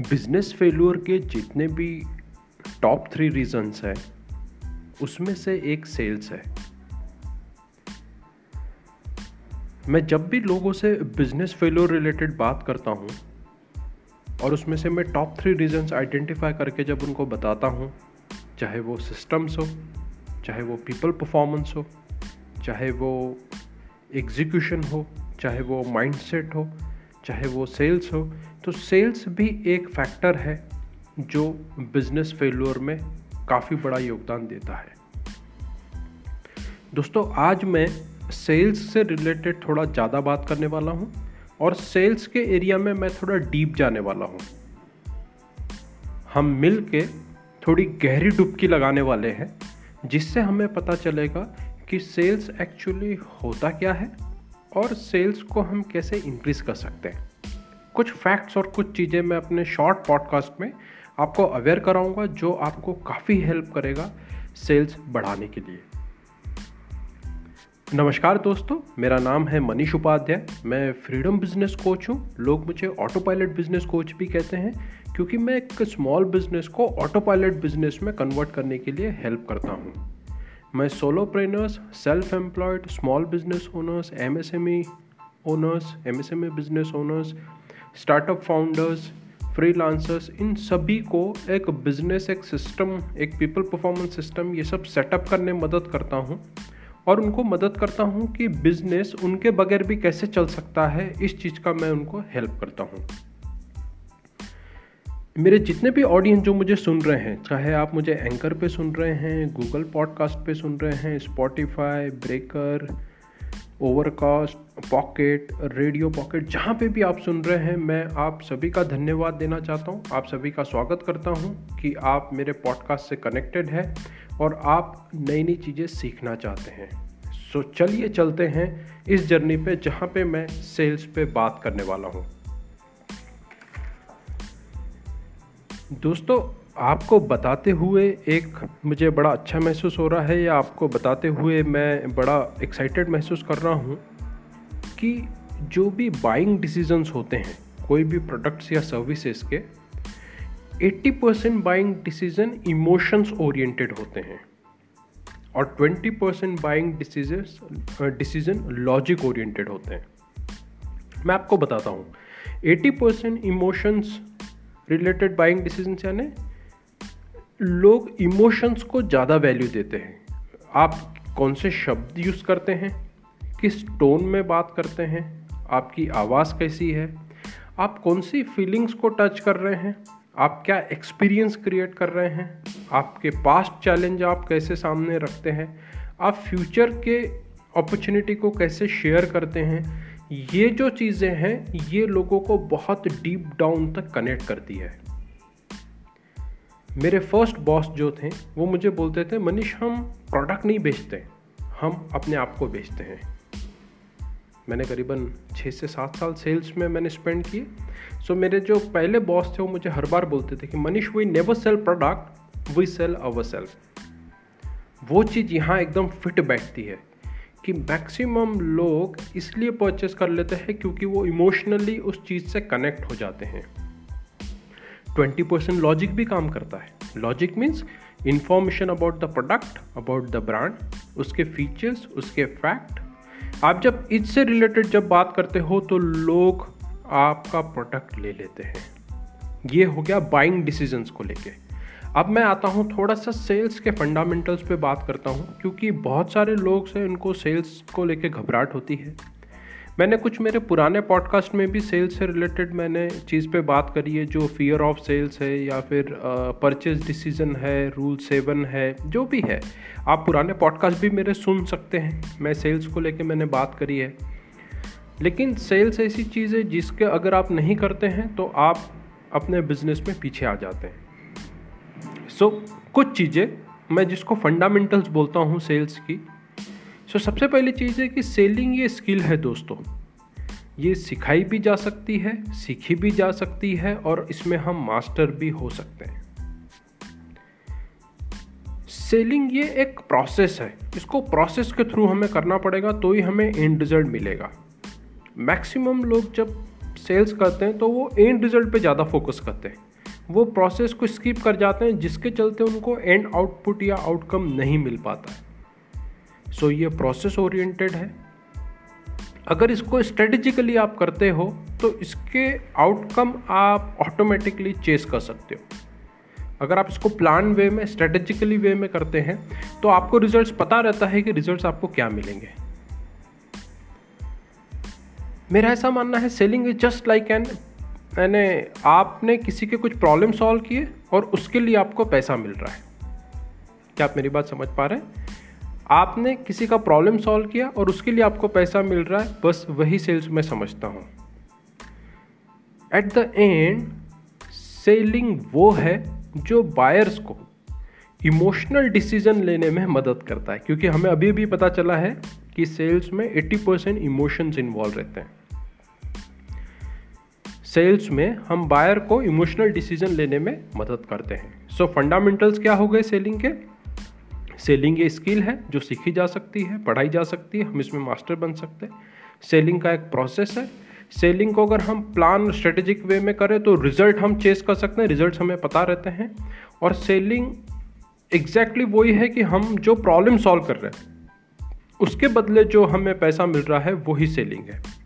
Business failure के जितने भी टॉप थ्री रीजंस हैं, उसमें से एक सेल्स है। मैं जब भी लोगों से बिज़नेस फेल्योर रिलेटेड बात करता हूँ, और उसमें से मैं टॉप थ्री रीजंस आइडेंटिफाई करके जब उनको बताता हूँ, चाहे वो सिस्टम्स हो, चाहे वो पीपल परफॉर्मेंस हो, चाहे वो एग्जीक्यूशन हो, चाहे वो माइंडसेट हो चाहे वो सेल्स हो तो सेल्स भी एक फैक्टर है जो बिज़नेस फेल्योर में काफ़ी बड़ा योगदान देता है। दोस्तों, आज मैं सेल्स से रिलेटेड थोड़ा ज़्यादा बात करने वाला हूँ और सेल्स के एरिया में मैं थोड़ा डीप जाने वाला हूँ। हम मिल के थोड़ी गहरी डुबकी लगाने वाले हैं, जिससे हमें पता चलेगा कि सेल्स एक्चुअली होता क्या है और सेल्स को हम कैसे इंक्रीज कर सकते हैं? कुछ फैक्ट्स और कुछ चीज़ें मैं अपने शॉर्ट पॉडकास्ट में आपको अवेयर कराऊँगा जो आपको काफ़ी हेल्प करेगा सेल्स बढ़ाने के लिए। नमस्कार दोस्तों, मेरा नाम है मनीष उपाध्याय। मैं फ्रीडम बिज़नेस कोच हूँ। लोग मुझे ऑटो पायलट बिज़नेस कोच भी कहते हैं, क्योंकि मैं एक स्मॉल बिज़नेस को ऑटो पायलट बिज़नेस में कन्वर्ट करने के लिए हेल्प करता हूँ। मैं solopreneurs self employed small business owners M S M E owners M S M E business owners startup founders freelancers इन सभी को एक बिज़नेस एक सिस्टम एक पीपल परफॉर्मेंस सिस्टम ये सब सेटअप करने में मदद करता हूँ। और उनको मदद करता हूँ कि बिज़नेस उनके बगैर भी कैसे चल सकता है, इस चीज़ का मैं उनको हेल्प करता हूँ। मेरे जितने भी ऑडियंस जो मुझे सुन रहे हैं, चाहे आप मुझे एंकर पे सुन रहे हैं गूगल पॉडकास्ट पे सुन रहे हैं Spotify Breaker Overcast pocket radio pocket जहाँ पे भी आप सुन रहे हैं, मैं आप सभी का धन्यवाद देना चाहता हूँ। आप सभी का स्वागत करता हूँ कि आप मेरे पॉडकास्ट से कनेक्टेड है और आप नई नई चीज़ें सीखना चाहते हैं। सो चलिए चलते हैं इस जर्नी पे जहाँ पे मैं सेल्स पे बात करने वाला हूँ। दोस्तों, आपको बताते हुए एक मुझे बड़ा अच्छा महसूस हो रहा है या आपको बताते हुए मैं बड़ा एक्साइटेड महसूस कर रहा हूँ कि जो भी बाइंग डिसीजंस होते हैं, कोई भी प्रोडक्ट्स या सर्विसेज़ के 80 percent buying decision emotions oriented होते हैं और 20 percent buying decision decision logic oriented होते हैं। मैं आपको बताता हूँ 80 percent emotions related buying decision यानी लोग इमोशंस को ज़्यादा वैल्यू देते हैं। आप कौन से शब्द यूज़ करते हैं? किस टोन में बात करते हैं? आपकी आवाज़ कैसी है? आप कौन सी फीलिंग्स को टच कर रहे हैं? आप क्या एक्सपीरियंस क्रिएट कर रहे हैं? आपके पास्ट चैलेंज आप कैसे सामने रखते हैं? आप फ्यूचर के अपॉर्चुनिटी को कैसे शेयर करते हैं? ये जो चीज़ें हैं ये लोगों को बहुत डीप डाउन तक कनेक्ट करती है। मेरे फ़र्स्ट बॉस जो थे वो मुझे बोलते थे मनीष हम प्रोडक्ट नहीं बेचते हम अपने आप को बेचते हैं। मैंने करीबन छः से सात साल सेल्स में मैंने स्पेंड किए। सो so, मेरे जो पहले बॉस थे वो मुझे हर बार बोलते थे कि Manish we never sell product we sell our self वो चीज़ यहाँ एकदम फिट बैठती है। कि मैक्सिमम लोग इसलिए परचेस कर लेते हैं क्योंकि वो इमोशनली उस चीज़ से कनेक्ट हो जाते हैं। ट्वेंटी परसेंट लॉजिक भी काम करता है। Logic means information about the product about the brand उसके फीचर्स उसके फैक्ट आप जब इससे रिलेटेड जब बात करते हो तो लोग आपका प्रोडक्ट ले लेते हैं। ये हो गया बाइंग डिसीजंस को लेके। अब मैं आता हूँ थोड़ा सा सेल्स के फंडामेंटल्स पे बात करता हूँ, क्योंकि बहुत सारे लोग से उनको सेल्स को लेके घबराहट होती है। मैंने कुछ मेरे पुराने पॉडकास्ट में भी सेल्स से रिलेटेड मैंने चीज़ पे बात करी है, जो फियर ऑफ़ सेल्स है या फिर परचेज डिसीज़न है रूल सेवन है, जो भी है। आप पुराने पॉडकास्ट भी मेरे सुन सकते हैं, मैं सेल्स को लेके मैंने बात करी है। लेकिन सेल्स ऐसी चीज़ है जिसके अगर आप नहीं करते हैं तो आप अपने बिज़नेस में पीछे आ जाते हैं। सो so, कुछ चीज़ें मैं जिसको फंडामेंटल्स बोलता हूँ सेल्स की। सो सबसे पहली चीज़ है कि सेलिंग ये स्किल है दोस्तों। ये सिखाई भी जा सकती है सीखी भी जा सकती है और इसमें हम मास्टर भी हो सकते हैं। सेलिंग ये एक प्रोसेस है। इसको प्रोसेस के थ्रू हमें करना पड़ेगा तो ही हमें एंड रिज़ल्ट मिलेगा। मैक्सिमम लोग जब सेल्स करते हैं तो वो एंड रिज़ल्ट पे ज़्यादा फोकस करते हैं। वो प्रोसेस को स्किप कर जाते हैं, जिसके चलते उनको एंड आउटपुट या आउटकम नहीं मिल पाता है। सो ये प्रोसेस ओरिएंटेड है। अगर इसको स्ट्रेटेजिकली आप करते हो तो इसके आउटकम आप ऑटोमेटिकली चेस कर सकते हो। अगर आप इसको प्लान वे में स्ट्रेटेजिकली वे में करते हैं तो आपको रिजल्ट्स पता रहता है कि रिजल्ट्स आपको क्या मिलेंगे। मेरा ऐसा मानना है selling is just like an मैंने, आपने किसी के कुछ प्रॉब्लम सॉल्व किए और उसके लिए आपको पैसा मिल रहा है। क्या आप मेरी बात समझ पा रहे हैं? आपने किसी का प्रॉब्लम सॉल्व किया और उसके लिए आपको पैसा मिल रहा है, बस वही सेल्स मैं समझता हूँ। एट द एंड सेलिंग वो है जो बायर्स को इमोशनल डिसीज़न लेने में मदद करता है, क्योंकि हमें अभी भी पता चला है कि सेल्स में 80 परसेंट इमोशंस इन्वॉल्व रहते हैं। सेल्स में हम बायर को इमोशनल डिसीज़न लेने में मदद करते हैं। सो so, फंडामेंटल्स क्या हो गए सेलिंग के? सेलिंग ये स्किल है जो सीखी जा सकती है पढ़ाई जा सकती है हम इसमें मास्टर बन सकते हैं। सेलिंग का एक प्रोसेस है। सेलिंग को अगर हम प्लान स्ट्रेटेजिक वे में करें तो रिज़ल्ट हम चेस कर सकते हैं रिज़ल्ट हमें पता रहते हैं। और सेलिंग एग्जैक्टली exactly वही है कि हम जो प्रॉब्लम सॉल्व कर रहे हैं उसके बदले जो हमें पैसा मिल रहा है वही सेलिंग है।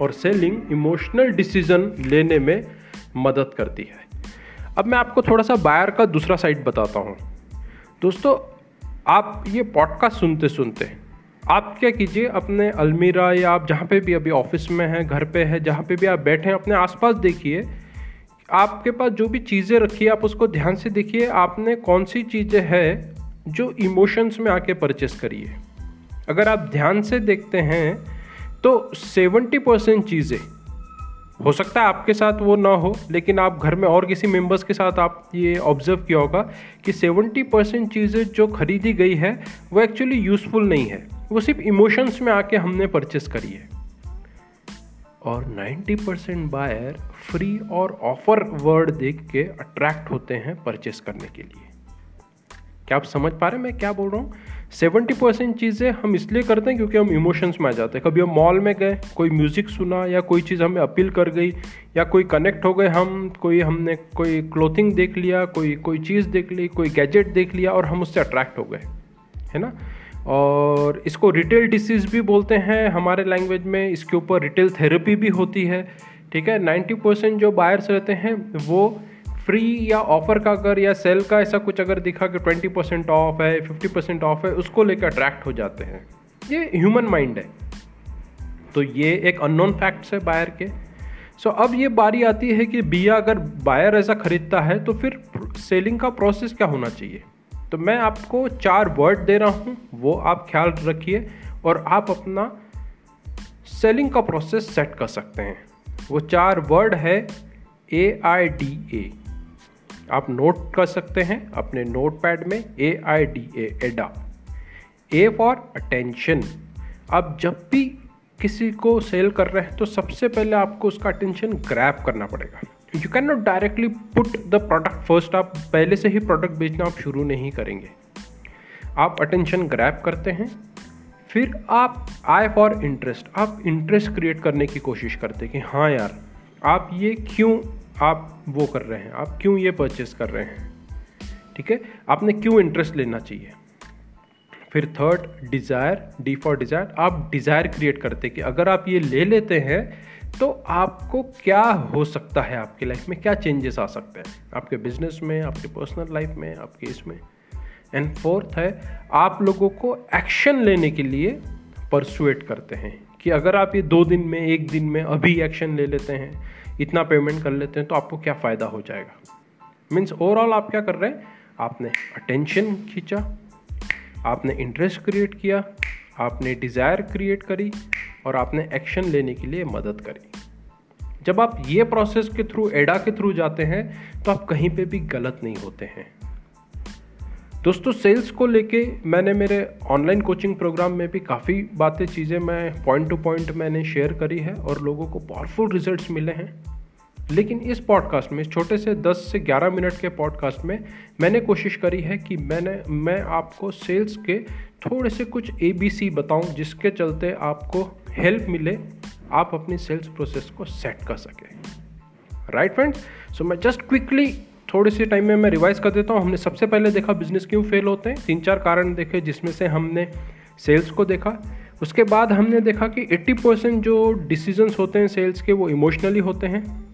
और सेलिंग इमोशनल डिसीज़न लेने में मदद करती है। अब मैं आपको थोड़ा सा बायर का दूसरा साइड बताता हूँ। दोस्तों, आप ये पॉडकास्ट सुनते सुनते आप क्या कीजिए, अपने अलमीरा या आप जहाँ पे भी अभी ऑफ़िस में हैं, घर पे है, जहाँ पे भी आप बैठे हैं, अपने आसपास देखिए। आपके पास जो भी चीज़ें रखी है, आप उसको ध्यान से देखिए, आपने कौन सी चीज़ें हैं जो इमोशंस में आके परचेस करिए अगर आप ध्यान से देखते हैं तो सेवेंटी परसेंट चीज़ें, हो सकता है आपके साथ वो ना हो, लेकिन आप घर में और किसी मेंबर्स के साथ आप ये ऑब्ज़र्व किया होगा कि 70 परसेंट चीज़ें जो खरीदी गई है, वो एक्चुअली यूज़फुल नहीं है। वो सिर्फ़ इमोशंस में आके हमने परचेस करी है। और 90 परसेंट बायर फ्री और ऑफ़र वर्ड देख के अट्रैक्ट होते हैं परचेस करने के लिए। क्या आप समझ पा रहे हैं मैं क्या बोल रहा हूँ? सेवेंटी परसेंट चीज़ें हम इसलिए करते हैं क्योंकि हम इमोशंस में आ जाते हैं। कभी हम मॉल में गए, कोई म्यूज़िक सुना या कोई चीज़ हमें अपील कर गई या कोई कनेक्ट हो गए, हम, कोई हमने कोई क्लोथिंग देख लिया, कोई कोई चीज़ देख ली, कोई गैजेट देख लिया और हम उससे अट्रैक्ट हो गए, है ना? और इसको रिटेल डिसीज़ भी बोलते हैं, हमारे लैंग्वेज में इसके ऊपर रिटेल थेरेपी भी होती है, ठीक है? नाइन्टी परसेंट जो बायर्स रहते हैं, वो फ्री या ऑफ़र का अगर या सेल का ऐसा कुछ अगर दिखा कि ट्वेंटी परसेंट ऑफ़ है फिफ्टी परसेंट ऑफ़ है उसको लेकर अट्रैक्ट हो जाते हैं। ये ह्यूमन माइंड है। तो ये एक अननोन फैक्ट्स है बायर के। सो so, अब ये बारी आती है कि बिया अगर बायर ऐसा खरीदता है तो फिर सेलिंग का प्रोसेस क्या होना चाहिए? तो मैं आपको चार वर्ड दे रहा हूँ वो आप ख्याल रखिए और आप अपना सेलिंग का प्रोसेस सेट कर सकते हैं। वो चार वर्ड है ए आई डी ए आप नोट कर सकते हैं अपने नोट पैड में ए आई डी ए एडा ए फॉर अटेंशन आप जब भी किसी को सेल कर रहे हैं तो सबसे पहले आपको उसका अटेंशन ग्रैप करना पड़ेगा. You can not directly put the product first आप पहले से ही प्रोडक्ट बेचना आप शुरू नहीं करेंगे. आप अटेंशन ग्रैप करते हैं, फिर आप आई फॉर इंटरेस्ट आप इंटरेस्ट क्रिएट करने की कोशिश करते हैं कि हाँ यार, आप ये क्यों आप वो कर रहे हैं, आप क्यों ये परचेस कर रहे हैं? ठीक है? आपने क्यों इंटरेस्ट लेना चाहिए? फिर third desire D for desire आप डिज़ायर क्रिएट करते कि अगर आप ये ले लेते हैं तो आपको क्या हो सकता है आपकी लाइफ में? क्या चेंजेस आ सकते हैं? आपके बिज़नेस में, आपके पर्सनल लाइफ में आपके इसमें एंड फोर्थ है, आप लोगों को एक्शन लेने के लिए परसुएट करते हैं कि अगर आप ये दो दिन में, एक दिन में अभी एक्शन ले लेते हैं इतना पेमेंट कर लेते हैं तो आपको क्या फ़ायदा हो जाएगा? मीन्स ओवरऑल आप क्या कर रहे हैं? आपने अटेंशन खींचा, आपने इंटरेस्ट क्रिएट किया, आपने डिज़ायर क्रिएट करी और आपने एक्शन लेने के लिए मदद करी। जब आप ये प्रोसेस के थ्रू एडा के थ्रू जाते हैं तो आप कहीं पे भी गलत नहीं होते हैं। दोस्तों सेल्स को लेके मैंने मेरे ऑनलाइन कोचिंग प्रोग्राम में भी काफ़ी बातें, चीज़ें मैं पॉइंट टू पॉइंट मैंने शेयर करी है और लोगों को पावरफुल रिजल्ट्स मिले हैं। लेकिन इस पॉडकास्ट में छोटे से 10 से 11 मिनट के पॉडकास्ट में मैंने कोशिश करी है कि मैंने, मैं आपको सेल्स के थोड़े से कुछ ए बी सी बताऊँ, जिसके चलते आपको हेल्प मिले, आप अपनी सेल्स प्रोसेस को सेट कर सकें। राइट फ्रेंड्स सो मैं जस्ट क्विकली थोड़े से टाइम में मैं रिवाइज कर देता हूँ। हमने सबसे पहले देखा बिज़नेस क्यों फेल होते हैं? तीन चार कारण देखे जिसमें से हमने सेल्स को देखा। उसके बाद हमने देखा कि 80 परसेंट जो डिसीजंस होते हैं सेल्स के, वो इमोशनली होते हैं,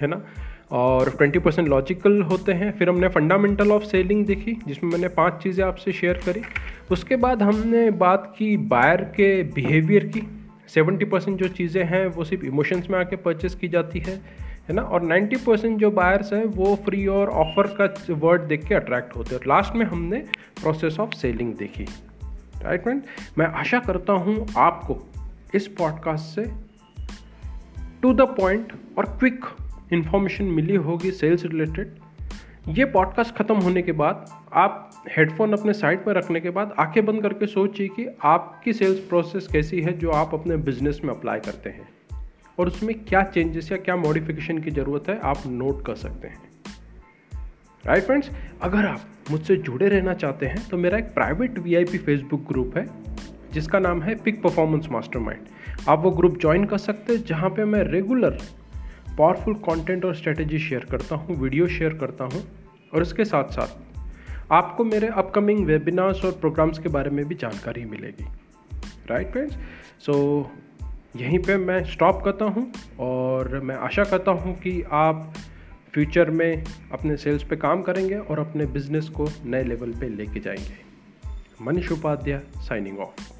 है ना? और 20 परसेंट लॉजिकल होते हैं। फिर हमने फंडामेंटल ऑफ़ सेलिंग देखी, जिसमें मैंने पाँच चीज़ें आपसे शेयर करी। उसके बाद हमने बात की बायर के बिहेवियर की। 70 परसेंट जो चीज़ें हैं, वो सिर्फ़ इमोशंस में आके परचेस की जाती है। है ना? और 90 परसेंट जो बायर्स हैं, वो फ्री और ऑफ़र का वर्ड देख के अट्रैक्ट होते हैं। और लास्ट में हमने प्रोसेस ऑफ़ सेलिंग देखी। राइट फ्रेंड मैं आशा करता हूँ आपको इस पॉडकास्ट से टू द पॉइंट और क्विक इन्फॉर्मेशन मिली होगी सेल्स रिलेटेड ये पॉडकास्ट ख़त्म होने के बाद, आप हेडफोन अपने साइड पर रखने के बाद आँखें बंद करके सोचिए कि आपकी सेल्स प्रोसेस कैसी है जो आप अपने बिज़नेस में अप्लाई करते हैं। और उसमें क्या चेंजेस या क्या मॉडिफिकेशन की ज़रूरत है, आप नोट कर सकते हैं। राइट फ्रेंड्स अगर आप मुझसे जुड़े रहना चाहते हैं तो मेरा एक प्राइवेट वीआईपी फेसबुक ग्रुप है, जिसका नाम है पिक परफॉर्मेंस मास्टरमाइंड आप वो ग्रुप ज्वाइन कर सकते हैं, जहाँ पे मैं रेगुलर पावरफुल कंटेंट और स्ट्रेटेजी शेयर करता हूँ वीडियो शेयर करता हूँ, और इसके साथ साथ आपको मेरे अपकमिंग वेबिनार्स और प्रोग्राम्स के बारे में भी जानकारी मिलेगी। राइट फ्रेंड्स सो यहीं पे मैं स्टॉप करता हूँ और मैं आशा करता हूँ कि आप फ्यूचर में अपने सेल्स पे काम करेंगे और अपने बिज़नेस को नए लेवल पे लेके जाएँगे। Manish Upadhyay signing of